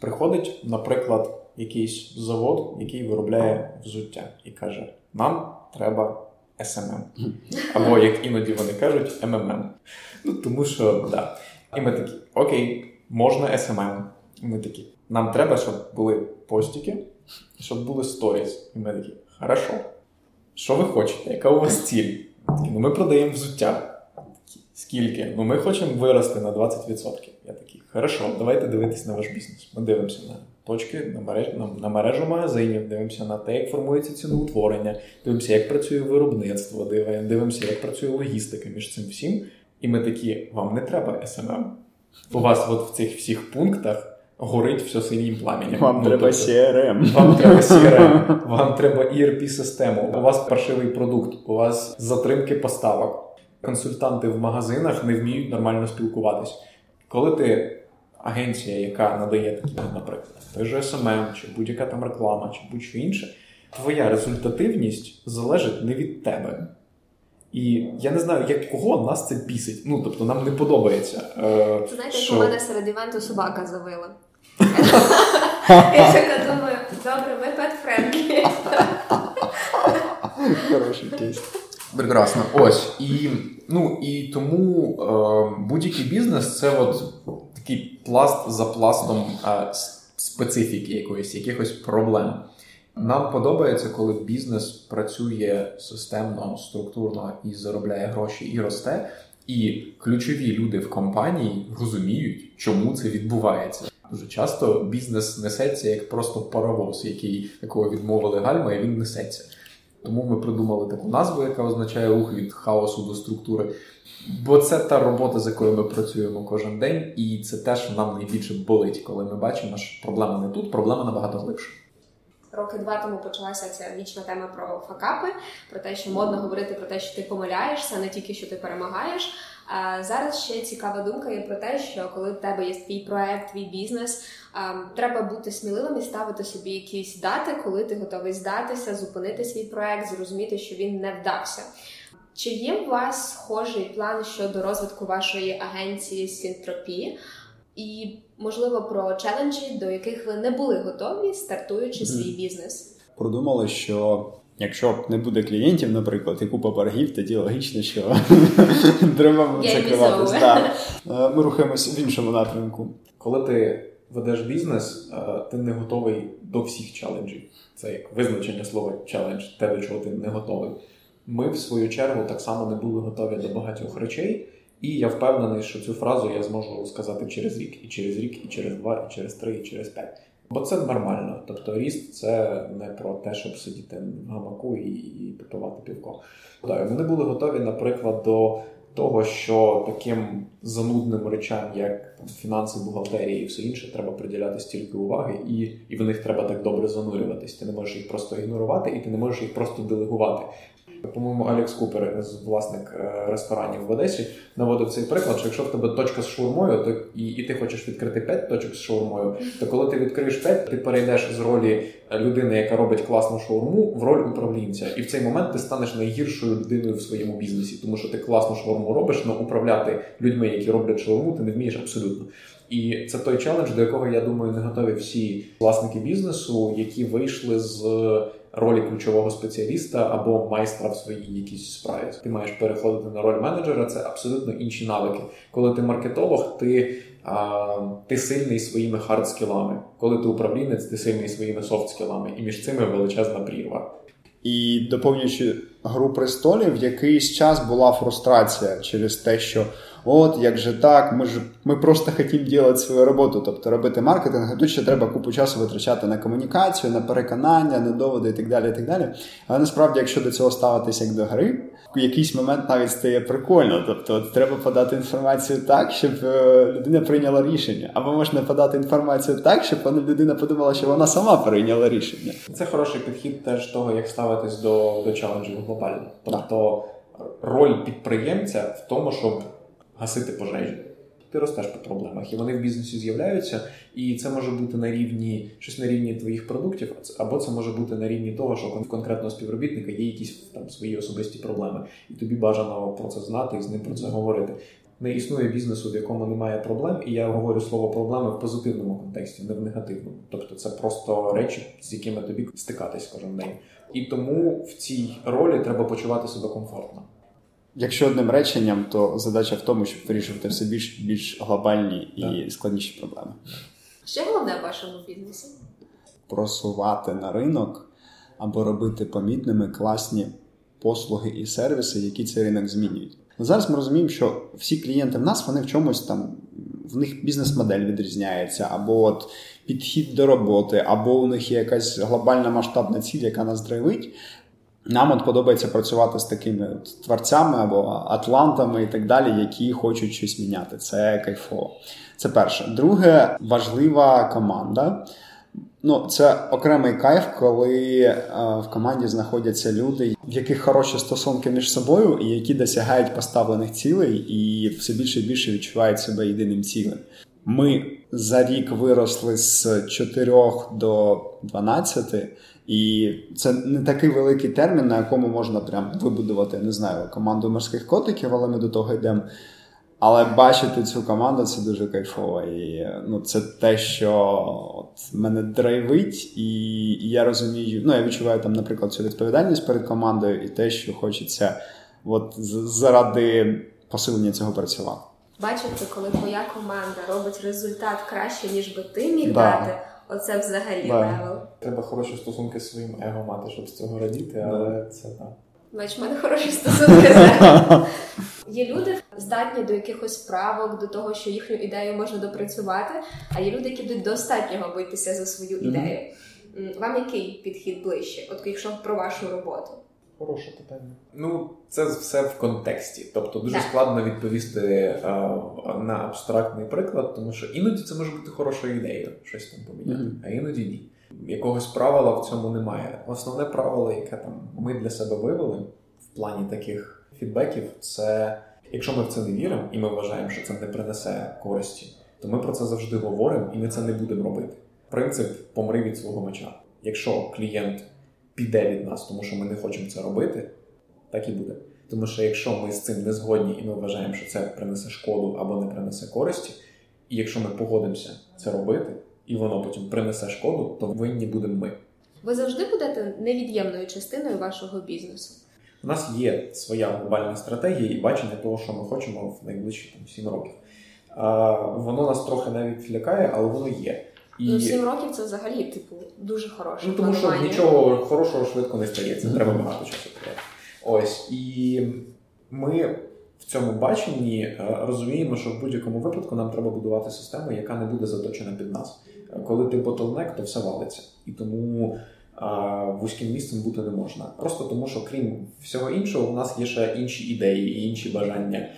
Приходить, наприклад, якийсь завод, який виробляє взуття, і каже: Нам треба SMM. Або, як іноді вони кажуть, MMM. Ну, Тому що, да. І ми такі, окей, можна SMM. Ми такі. Нам треба, щоб були постіки, щоб були сторіс. І ми такі, хорошо. Що ви хочете? Яка у вас ціль? Такі, ну ми продаємо взуття. Скільки? Ну ми хочемо вирости на 20%. Я такий, хорошо, давайте дивитись на ваш бізнес. Ми дивимося на точки, на мережу, на, на мережу магазинів, дивимося на те, як формується ціноутворення, дивимося, як працює виробництво, дивимося, як працює логістика між цим всім. І ми такі, вам не треба SMM. У вас от в цих всіх пунктах горить все синім пламенем. Вам ну, треба тобто, CRM. Вам треба CRM, вам треба ERP-систему, у вас паршивий продукт, у вас затримки поставок. Консультанти в магазинах не вміють нормально спілкуватись. Коли ти агенція, яка надає такі, наприклад, той же SMM, чи будь-яка там реклама, чи будь-що інше, твоя результативність залежить не від тебе. І я не знаю, як кого нас це бісить. Ну, тобто, нам не подобається. Е, Знаєте, що... як у мене серед івенту собака завила. Я така думаю, добре, ми pet-friendly. Хороший кейс. Прекрасно. Ось. І ну, і тому е, будь-який бізнес це от такий пласт за пластом е, специфіки якоїсь, якихось проблем. Нам подобається, коли бізнес працює системно, структурно і заробляє гроші і росте. І ключові люди в компанії розуміють, чому це відбувається. Дуже часто бізнес несеться як просто паровоз, який якого відмовили гальма, і він несеться. Тому ми придумали таку назву, яка означає рух від хаосу до структури. Бо це та робота, з якою ми працюємо кожен день, і це те, що нам найбільше болить, коли ми бачимо, що проблема не тут, проблема набагато глибша. Роки два тому почалася ця вічна тема про факапи, про те, що модно говорити про те, що ти помиляєшся, не тільки що ти перемагаєш. А зараз ще цікава думка є про те, що коли в тебе є твій проект, твій бізнес, треба бути сміливим і ставити собі якісь дати, коли ти готовий здатися, зупинити свій проект, зрозуміти, що він не вдався. Чи є у вас схожий план щодо розвитку вашої агенції Сінтропі? І, можливо, про челенджі, до яких ви не були готові, стартуючи свій бізнес? Продумали, що якщо не буде клієнтів, наприклад, і купа боргів, тоді логічно, що треба закриватися. Е, ми рухаємося в іншому напрямку. Коли ти ведеш бізнес, е, ти не готовий до всіх челенджів. Це як визначення слова челендж, те, до чого ти не готовий. Ми, в свою чергу, так само не були готові до багатьох речей. І я впевнений, що цю фразу я зможу сказати через рік, і через рік, і через два, і через три, і через п'ять. Бо це нормально. Тобто ріст це не про те, щоб сидіти в гамаку і, попивати півко. Так, Вони були готові, наприклад, до того, що таким занудним речам, як фінанси, бухгалтерії і все інше, треба приділяти стільки уваги, і і в них треба так добре занурюватись. Ти не можеш їх просто ігнорувати, і ти не можеш їх просто делегувати. По-моєму, Алекс Купер, власник е, ресторанів в Одесі, наводив цей приклад, що якщо в тебе точка з шаурмою, то і, і ти хочеш відкрити 5 точок з шаурмою, то коли ти відкриєш 5, ти перейдеш з ролі людини, яка робить класну шаурму, в роль управлінця. І в цей момент ти станеш найгіршою людиною в своєму бізнесі, тому що ти класну шаурму робиш, але управляти людьми, які роблять шаурму, ти не вмієш абсолютно. І це той челендж, до якого я думаю, не готові всі власники бізнесу, які вийшли з ролі ключового спеціаліста або майстра в своїй якійсь справі. Ти маєш переходити на роль менеджера. Це абсолютно інші навики. Коли ти маркетолог, ти а, ти сильний своїми хард-скілами. Коли ти управлінець, ти сильний своїми софт-скілами. І між цими величезна прірва. І доповнюючи гру престолів, якийсь час була фрустрація через те, що от як же так, ми ж ми просто хотімо робити свою роботу, тобто робити маркетинг, а тут ще треба купу часу витрачати на комунікацію, на переконання, на доводи і так далі. і так далі. Але насправді, якщо до цього ставитися як до гри, в якийсь момент навіть стає прикольно. Тобто от треба подати інформацію так, щоб е, людина прийняла рішення. Або можна подати інформацію так, щоб людина подумала, що вона сама прийняла рішення. Це хороший підхід теж того, як ставитись до до челенджів глобально. Тобто роль підприємця в тому, щоб гасити пожежі. Ти ростеш по проблемах, і вони в бізнесі з'являються, і це може бути на рівні щось на рівні твоїх продуктів, або це може бути на рівні того, що в конкретного співробітника є якісь там свої особисті проблеми, і тобі бажано про це знати і з ним про це говорити. Не існує бізнесу, в якому немає проблем, і я говорю слово проблеми в позитивному контексті, не в негативному. Тобто це просто речі, з якими тобі стикатись кожен день. І тому в цій ролі треба почувати себе комфортно. Якщо одним реченням, то задача в тому, щоб вирішувати все більш більш глобальні і складніші проблеми. Що головне в вашому бізнесі? Просувати на ринок або робити помітними класні послуги і сервіси, які цей ринок змінюють. Зараз ми розуміємо, що всі клієнти в нас вони в чомусь там в них бізнес-модель відрізняється, або от підхід до роботи, або у них є якась глобальна масштабна ціль, яка нас драйвить. Нам от подобається працювати з такими от творцями або атлантами і так далі, які хочуть щось міняти. Це кайфово. Це перше. Друге, важлива команда. Ну, це окремий кайф, коли е, в команді знаходяться люди, в яких хороші стосунки між собою, і які досягають поставлених цілей, і все більше і більше відчувають себе єдиним цілим. Ми за рік виросли з 4 до 12, і це не такий великий термін, на якому можна прям вибудувати, не знаю, команду морських котиків, але ми до того йдемо. Але бачити цю команду це дуже кайфово. І ну, це те, що от мене драйвить, і, і я розумію, ну я відчуваю там, наприклад, цю відповідальність перед командою і те, що хочеться от заради посилення цього працювати. Бачите, коли твоя команда робить результат краще, ніж би ти міг Да. дати, оце взагалі Да. level. Треба хороші стосунки з своїм его мати, щоб з цього радіти, але це так. Бач, в мене хороші стосунки з. Є люди здатні до якихось правок, до того, що їхню ідею можна допрацювати, а є люди, які будуть достатнього битися за свою ідею. Вам який підхід ближче? От якщо про вашу роботу? Хороше питання. Ну, це все в контексті. Тобто дуже Так. складно відповісти е, на абстрактний приклад, тому що іноді це може бути хорошою ідеєю, щось там поміняти, Мгм. а іноді ні. Якогось правила в цьому немає. Основне правило, яке там ми для себе вивели в плані таких фідбеків, це якщо ми в це не віримо і ми вважаємо, що це не принесе користі, то ми про це завжди говоримо і ми це не будемо робити. Принцип помри від свого меча. Якщо клієнт піде від нас, тому що ми не хочемо це робити, так і буде. Тому що якщо ми з цим не згодні і ми вважаємо, що це принесе шкоду або не принесе користі, і якщо ми погодимося це робити, і воно потім принесе шкоду, то винні будемо ми. Ви завжди будете невід'ємною частиною вашого бізнесу. У нас є своя глобальна стратегія і бачення того, що ми хочемо в найближчі там, 7 років. А, воно нас трохи навіть лякає, але воно є. І... Ну, сім років це взагалі, типу, дуже хороше. Ну, тому що нічого хорошого швидко не стається, треба багато часу тратити. Ось і ми в цьому баченні е, розуміємо, що в будь-якому випадку нам треба будувати систему, яка не буде заточена під нас. Е, Коли ти ботлнек, то все валиться. І тому а, вузьким місцем бути не можна. Просто тому, що крім всього іншого, у нас є ще інші ідеї і інші бажання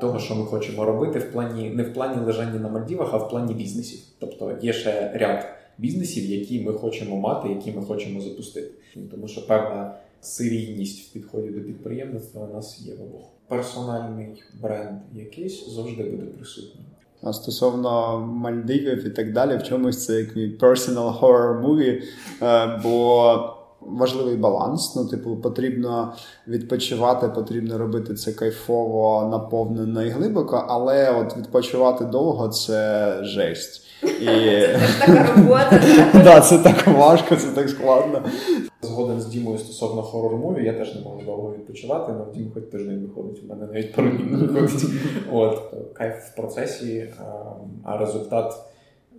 того, що ми хочемо робити, в плані не в плані лежання на Мальдівах, а в плані бізнесів. Тобто є ще ряд бізнесів, які ми хочемо мати, які ми хочемо запустити. Тому що певна серійність в підході до підприємництва у нас є в обох. Персональний бренд якийсь завжди буде присутній. А стосовно Мальдивів і так далі, в чомусь це як мій personal horror movie, е, бо важливий баланс. Ну, типу, потрібно відпочивати, потрібно робити це кайфово, наповнено і глибоко, але от відпочивати довго це жесть. І Це така робота. да, це так важко, це так складно. Згоден з Дімою стосовно хоррор-муві, я теж не можу довго відпочивати, але в Дім хоч тиждень виходить, у мене навіть пару днів не виходить. От, кайф в процесі, а, а результат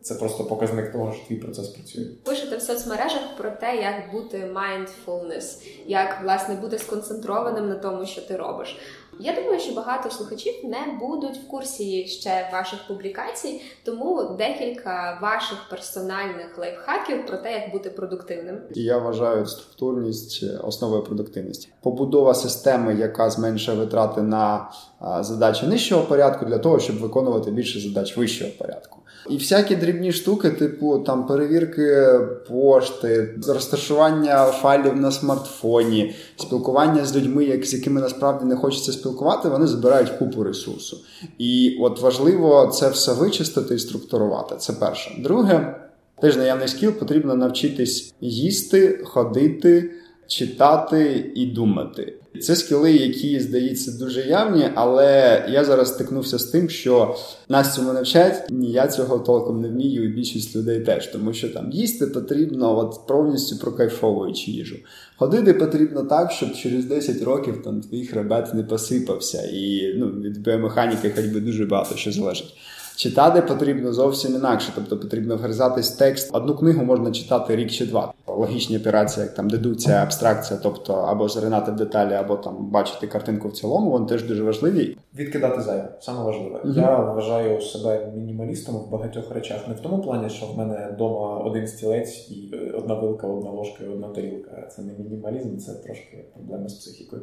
це просто показник того, що твій процес працює. Пишете в соцмережах про те, як бути mindfulness, як власне бути сконцентрованим на тому, що ти робиш. Я думаю, що багато слухачів не будуть в курсі ще ваших публікацій, тому декілька ваших персональних лайфхаків про те, як бути продуктивним. Я вважаю структурність основою продуктивності. Побудова системи, яка зменшує витрати на задачі нижчого порядку, для того, щоб виконувати більше задач вищого порядку. І всякі дрібні штуки, типу там перевірки пошти, розташування файлів на смартфоні, спілкування з людьми, як, з якими насправді не хочеться спілкувати, вони забирають купу ресурсу. І от важливо це все вичистити і структурувати. Це перше. Друге. Теж наявний скіл потрібно навчитись їсти, ходити читати і думати. Це скіли, які здається дуже явні, але я зараз стикнувся з тим, що нас цьому навчають, ні я цього толком не вмію, і більшість людей теж, тому що там їсти потрібно от повністю прокайфовуючи їжу. Ходити потрібно так, щоб через 10 років там твій хребет не посипався, і ну, від біомеханіки хоч би дуже багато що залежить. Читати потрібно зовсім інакше, тобто потрібно вгризатись текст. Одну книгу можна читати рік чи два. Логічні операції, як там дедукція, абстракція, тобто або заринати в деталі, або там бачити картинку в цілому, вони теж дуже важливі. Відкидати зайве, саме важливе. Uh-huh. Я вважаю себе мінімалістом в багатьох речах. Не в тому плані, що в мене вдома один стілець і одна вилка, одна ложка і одна тарілка. Це не мінімалізм, це трошки проблема з психікою.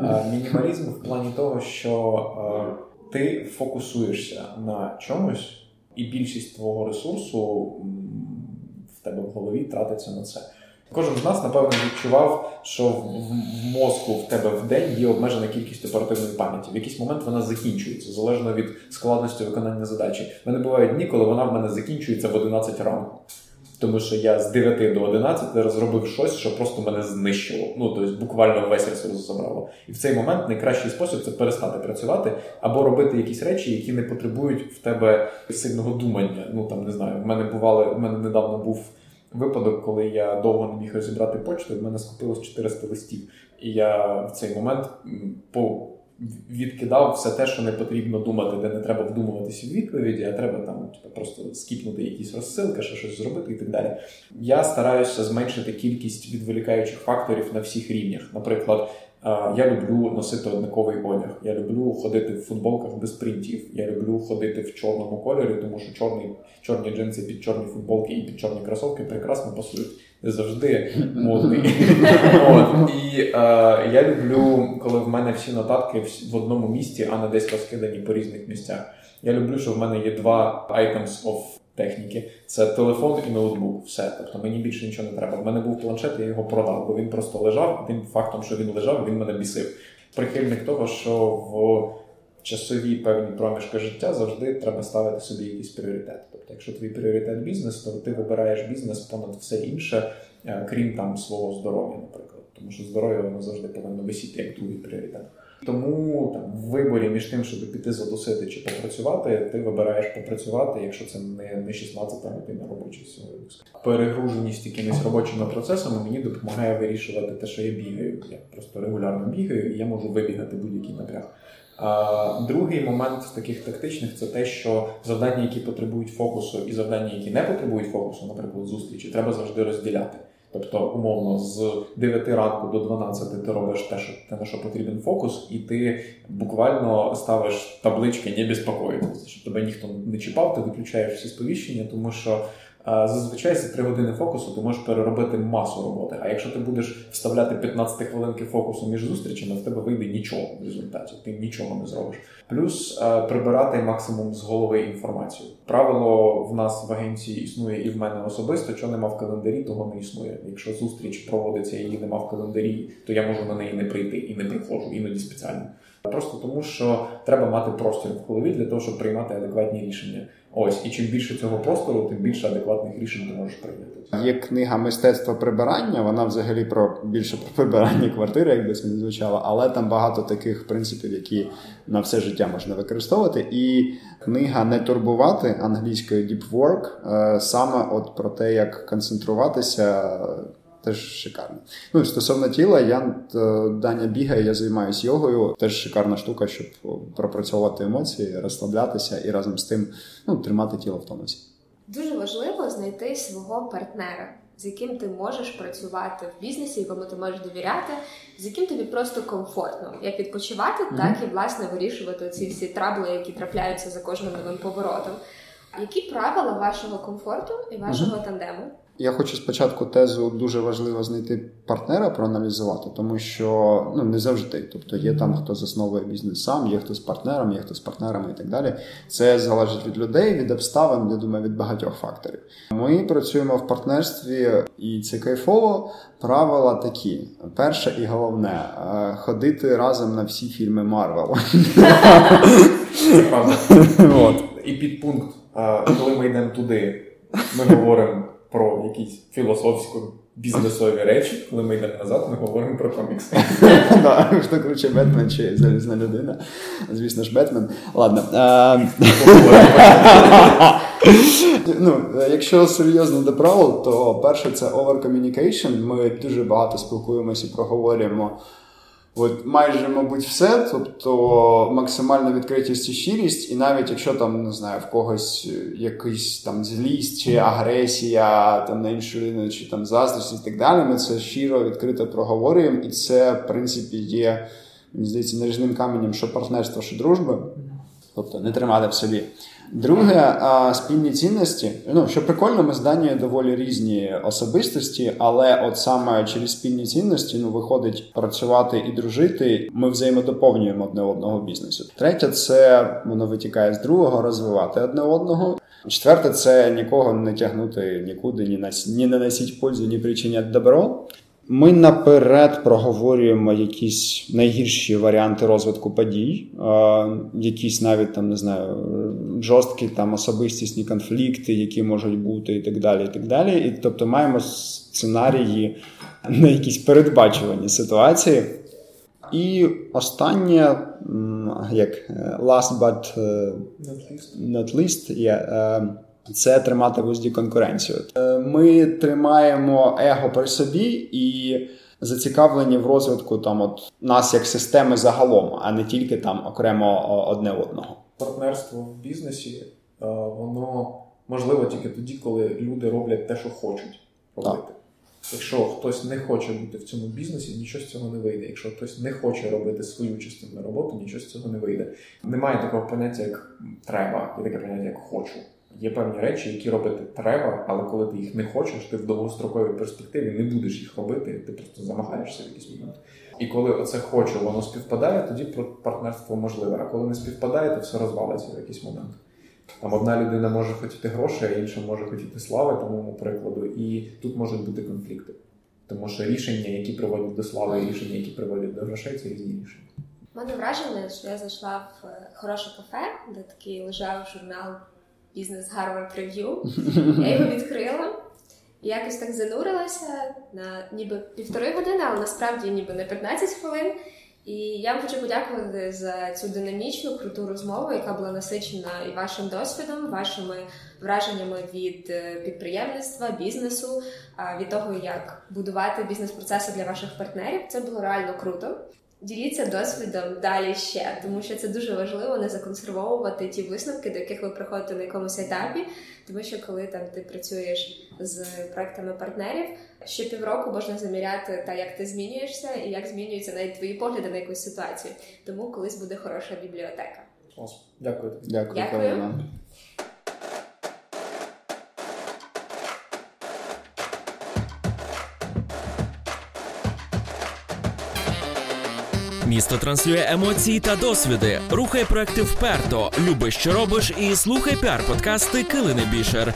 А Мінімалізм в плані того, що ти фокусуєшся на чомусь, і більшість твого ресурсу в тебе в голові тратиться на це. Кожен з нас, напевно, відчував, що в мозку в тебе в день є обмежена кількість оперативної пам'яті. В якийсь момент вона закінчується, залежно від складності виконання задачі. У мене бувають дні, коли вона в мене закінчується в 11 ранку. Тому що я з 9 до 11 розробив щось, що просто мене знищило. Ну тобто буквально весь ресурс забрало. І в цей момент найкращий спосіб це перестати працювати або робити якісь речі, які не потребують в тебе сильного думання. Ну там не знаю. В мене бували, в мене недавно був випадок, коли я довго не міг розібрати почту, в мене скопилось 400 листів. І я в цей момент по відкидав все те, що не потрібно думати, де не треба вдумуватися у відповіді, а треба там типу, просто скіпнути якісь розсилки, що щось зробити і так далі. Я стараюся зменшити кількість відволікаючих факторів на всіх рівнях. Наприклад, я люблю носити однаковий одяг. Я люблю ходити в футболках без принтів. Я люблю ходити в чорному кольорі, тому що чорний, чорні джинси під чорні футболки і під чорні кросовки прекрасно пасують не завжди модний. От. І е, я люблю, коли в мене всі нотатки в одному місці, а не десь розкидані по різних місцях. Я люблю, що в мене є два items of техніки. Це телефон і ноутбук. Все. Тобто мені більше нічого не треба. В мене був планшет, я його продав, бо він просто лежав, тим фактом, що він лежав, він мене бісив. Прихильник того, що в часові певні проміжки життя завжди треба ставити собі якийсь пріоритет. Тобто, якщо твій пріоритет бізнес, то ти вибираєш бізнес понад все інше, е, крім там свого здоров'я, наприклад. Тому що здоров'я воно завжди повинно висіти як другий пріоритет. Тому там в виборі між тим, щоб піти задусити чи попрацювати, ти вибираєш попрацювати, якщо це не не 16 година сьогодні. Перегруженість якимись робочими процесами мені допомагає вирішувати те, що я бігаю. Я просто регулярно бігаю, і я можу вибігати будь-який напряг. А Другий момент з таких тактичних це те, що завдання, які потребують фокусу, і завдання, які не потребують фокусу, наприклад, зустрічі, треба завжди розділяти. Тобто, умовно, з 9 ранку до 12 ти робиш те, що те, на що потрібен фокус, і ти буквально ставиш таблички не безпокоїтися, щоб тебе ніхто не чіпав, ти виключаєш всі сповіщення, тому що Зазвичай за 3 години фокусу ти можеш переробити масу роботи. А якщо ти будеш вставляти 15 хвилинки фокусу між зустрічами, в тебе вийде нічого в результаті. Ти нічого не зробиш. Плюс прибирати максимум з голови інформацію. Правило в нас в агенції існує і в мене особисто. Що нема в календарі, того не існує. Якщо зустріч проводиться і її нема в календарі, то я можу на неї не прийти і не приходжу, іноді спеціально. Просто тому, що треба мати простір в голові для того, щоб приймати адекватні рішення. Ось, і чим більше цього простору, тим більше адекватних рішень ти можеш прийняти. Є книга мистецтва прибирання, вона взагалі про більше про прибирання квартири, якби це не звучало, але там багато таких принципів, які на все життя можна використовувати. І книга не турбувати англійською Deep Work, е, саме от про те, як концентруватися теж шикарно. Ну стосовно тіла, я е, Даня бігає, я займаюся йогою. Теж шикарна штука, щоб пропрацьовувати емоції, розслаблятися і разом з тим ну, тримати тіло в тонусі. Дуже важливо знайти свого партнера, з яким ти можеш працювати в бізнесі, якому ти можеш довіряти, з яким тобі просто комфортно як відпочивати, mm-hmm. так і власне вирішувати ці всі трабли, які трапляються за кожним новим поворотом. Які правила вашого комфорту і вашого mm-hmm. тандему? Я хочу спочатку тезу дуже важливо знайти партнера, проаналізувати, тому що ну не завжди. Тобто є там, хто засновує бізнес сам, є хто з партнером, є хто з партнерами і так далі. Це залежить від людей, від обставин, я думаю, від багатьох факторів. Ми працюємо в партнерстві, і це кайфово. Правила такі: перше і головне ходити разом на всі фільми Марвел. Це правда. І підпункт, коли ми йдемо туди, ми говоримо про якісь філософсько бізнесові речі, коли ми йдемо назад, ми говоримо про комікси. Що круче Бетмен чи залізна людина. Звісно ж, Бетмен. Ладно. ну, Якщо серйозно до правил, то перше це over-communication. Ми дуже багато спілкуємося і проговорюємо. От майже, мабуть, все, тобто максимальна відкритість і щирість, і навіть якщо там не знаю, в когось якийсь там злість чи агресія там на іншу людину, чи там заздрість і так далі, ми це щиро відкрито проговорюємо, і це, в принципі, є, мені здається, наріжним каменем, що партнерство, що дружба, тобто не тримати в собі. Друге, спільні цінності. Ну, що прикольно, ми з Данією доволі різні особистості, але от саме через спільні цінності ну, виходить працювати і дружити. Ми взаємодоповнюємо одне одного бізнесу. Третє, це воно витікає з другого, розвивати одне одного. Четверте, це нікого не тягнути нікуди, ні на ні наносіть пользу, ні причинять добро. Ми наперед проговорюємо якісь найгірші варіанти розвитку подій, якісь навіть там не знаю жорсткі там особистісні конфлікти, які можуть бути, і так далі. І так далі. І тобто маємо сценарії на якісь передбачувані ситуації. І останнє, як last but not least, yeah, це тримати в узді конкуренцію. Е, ми тримаємо его при собі і зацікавлені в розвитку там от нас як системи загалом, а не тільки там окремо одне одного. Партнерство в бізнесі е, воно можливо тільки тоді, коли люди роблять те, що хочуть робити. Так. Якщо хтось не хоче бути в цьому бізнесі, нічого з цього не вийде. Якщо хтось не хоче робити свою частину роботи, нічого з цього не вийде. Немає такого поняття, як треба, є таке поняття, як хочу. Є певні речі, які робити треба, але коли ти їх не хочеш, ти в довгостроковій перспективі не будеш їх робити, ти просто замагаєшся в якийсь момент. І коли оце хочу, воно співпадає, тоді партнерство можливе. А коли не співпадає, то все розвалиться в якийсь момент. Там одна людина може хотіти грошей, а інша може хотіти слави, тому прикладу, і тут можуть бути конфлікти. Тому що рішення, які приводять до слави, і рішення, які приводять до грошей, це різні рішення. Мене враження, що я зайшла в е, хороше кафе, де такий лежав журнал бізнес Harvard Preview. Я його відкрила і якось так занурилася на ніби півтори години, але насправді ніби на 15 хвилин. І я вам хочу подякувати за цю динамічну, круту розмову, яка була насичена і вашим досвідом, вашими враженнями від е, підприємництва, бізнесу, від того, як будувати бізнес-процеси для ваших партнерів. Це було реально круто. Діліться досвідом далі ще, тому що це дуже важливо не законсервовувати ті висновки, до яких ви приходите на якомусь етапі. Тому що коли там ти працюєш з проектами партнерів, ще півроку можна заміряти та як ти змінюєшся і як змінюються навіть твої погляди на якусь ситуацію. Тому колись буде хороша бібліотека. Дякую. Дякую. Дякую. Місто транслює емоції та досвіди. Рухай проекти вперто. Люби, що робиш, і слухай піар-подкасти Килини Бішер.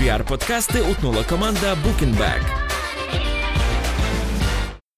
Піар-подкасти утнула команда Bookingback.